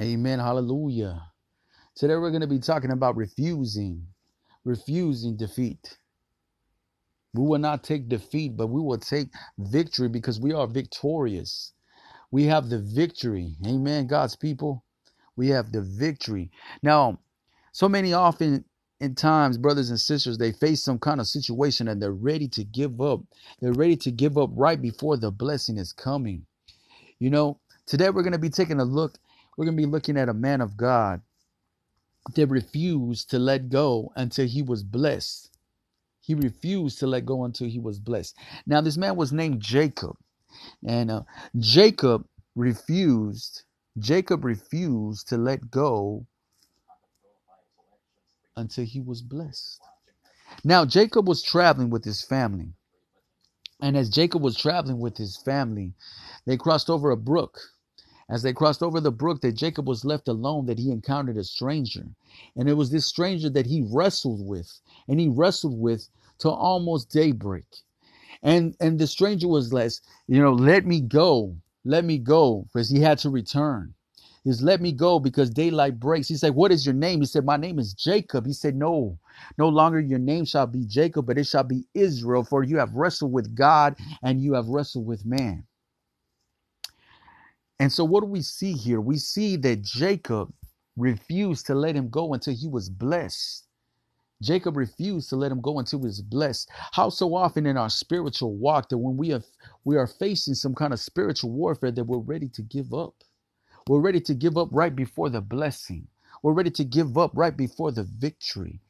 Amen. Hallelujah. Today we're going to be talking about refusing, refusing defeat. We will not take defeat, but we will take victory because we are victorious. We have the victory. Amen. God's people, we have the victory. Now, so many often in times, brothers and sisters, they face some kind of situation and they're ready to give up. They're ready to give up right before the blessing is coming. You know, today we're going to be taking a look we're going to be looking at a man of God that refused to let go until he was blessed. He refused to let go until he was blessed. Now, this man was named Jacob, and uh, Jacob refused. Jacob refused to let go until he was blessed. Now, Jacob was traveling with his family. And as Jacob was traveling with his family, they crossed over a brook. As they crossed over the brook, that Jacob was left alone, that he encountered a stranger. And it was this stranger that he wrestled with, and he wrestled with till almost daybreak. And and the stranger was less, you know, let me go, let me go, because he had to return. He's let me go because daylight breaks. He said, What is your name? He said, My name is Jacob. He said, No, no longer your name shall be Jacob, but it shall be Israel, for you have wrestled with God and you have wrestled with man. And so, what do we see here? We see that Jacob refused to let him go until he was blessed. Jacob refused to let him go until he was blessed. How so often in our spiritual walk that when we are we are facing some kind of spiritual warfare that we're ready to give up. We're ready to give up right before the blessing. We're ready to give up right before the victory.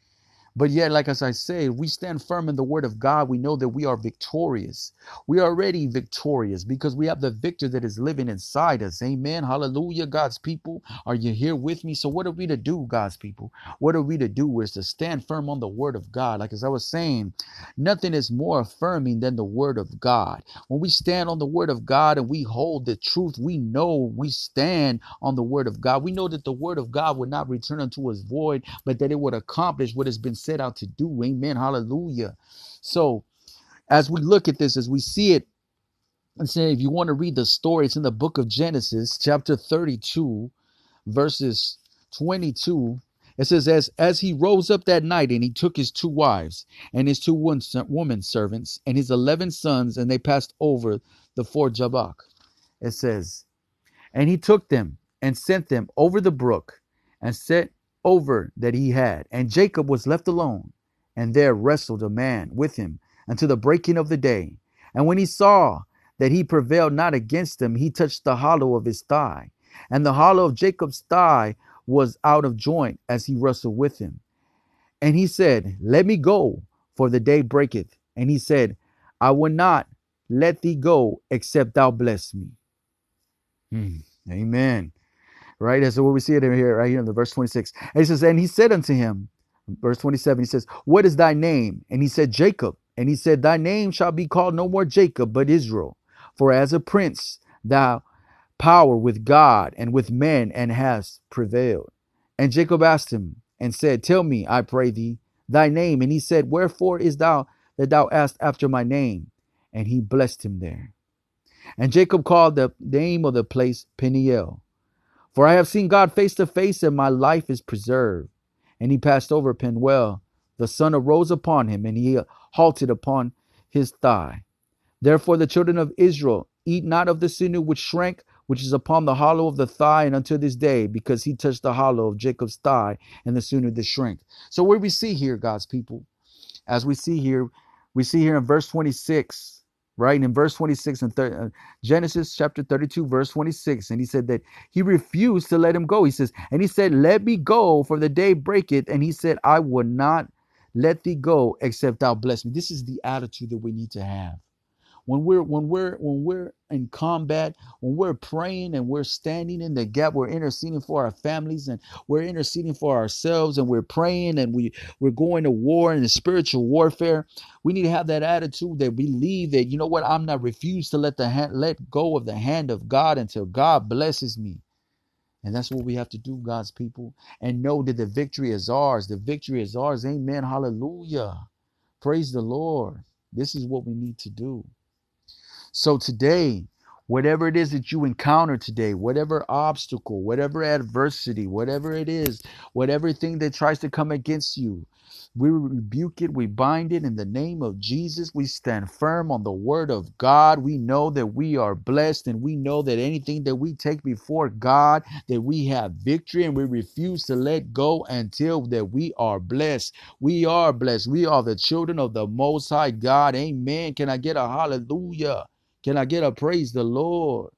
But yet, like as I say, we stand firm in the word of God. We know that we are victorious. We are already victorious because we have the victor that is living inside us. Amen. Hallelujah. God's people, are you here with me? So, what are we to do, God's people? What are we to do is to stand firm on the word of God. Like as I was saying, nothing is more affirming than the word of God. When we stand on the word of God and we hold the truth, we know we stand on the word of God. We know that the word of God would not return unto us void, but that it would accomplish what has been set out to do. Amen. Hallelujah. So, as we look at this, as we see it, and say, if you want to read the story, it's in the book of Genesis, chapter 32, verses 22. It says, as, as he rose up that night and he took his two wives and his two woman servants and his 11 sons, and they passed over the ford Jabbok. It says, and he took them and sent them over the brook and set over that he had. And Jacob was left alone, and there wrestled a man with him until the breaking of the day. And when he saw that he prevailed not against him, he touched the hollow of his thigh. And the hollow of Jacob's thigh was out of joint as he wrestled with him. And he said, Let me go, for the day breaketh. And he said, I will not let thee go except thou bless me. Hmm. Amen right? That's what we see it here, right here in the verse 26. And he says, and he said unto him, verse 27, he says, What is thy name? And he said, Jacob. And he said, Thy name shall be called no more Jacob, but Israel. For as a prince thou power with God and with men and hast prevailed. And Jacob asked him and said, Tell me, I pray thee, thy name. And he said, Wherefore is thou that thou asked after my name? And he blessed him there. And Jacob called the name of the place Peniel, for I have seen God face to face, and my life is preserved. And he passed over Penuel. The sun arose upon him, and he halted upon his thigh. Therefore the children of Israel eat not of the sinew which shrank, which is upon the hollow of the thigh, and unto this day, because he touched the hollow of Jacob's thigh, and the sinew that shrank. So what we see here, God's people, as we see here, we see here in verse 26 right? And in verse 26 and 30, uh, Genesis chapter 32, verse 26, and he said that he refused to let him go. He says, and he said, Let me go, for the day breaketh. And he said, I will not let thee go except thou bless me. This is the attitude that we need to have when we're when we're when we're in combat when we're praying and we're standing in the gap we're interceding for our families and we're interceding for ourselves and we're praying and we we're going to war and spiritual warfare we need to have that attitude that we believe that you know what i'm not refused to let the hand let go of the hand of god until god blesses me and that's what we have to do, God's people, and know that the victory is ours. The victory is ours. Amen. Hallelujah. Praise the Lord. This is what we need to do. So today, Whatever it is that you encounter today, whatever obstacle, whatever adversity, whatever it is, whatever thing that tries to come against you, we rebuke it. We bind it in the name of Jesus. We stand firm on the word of God. We know that we are blessed and we know that anything that we take before God, that we have victory and we refuse to let go until that we are blessed. We are blessed. We are the children of the most high God. Amen. Can I get a hallelujah? Can I get a praise the Lord?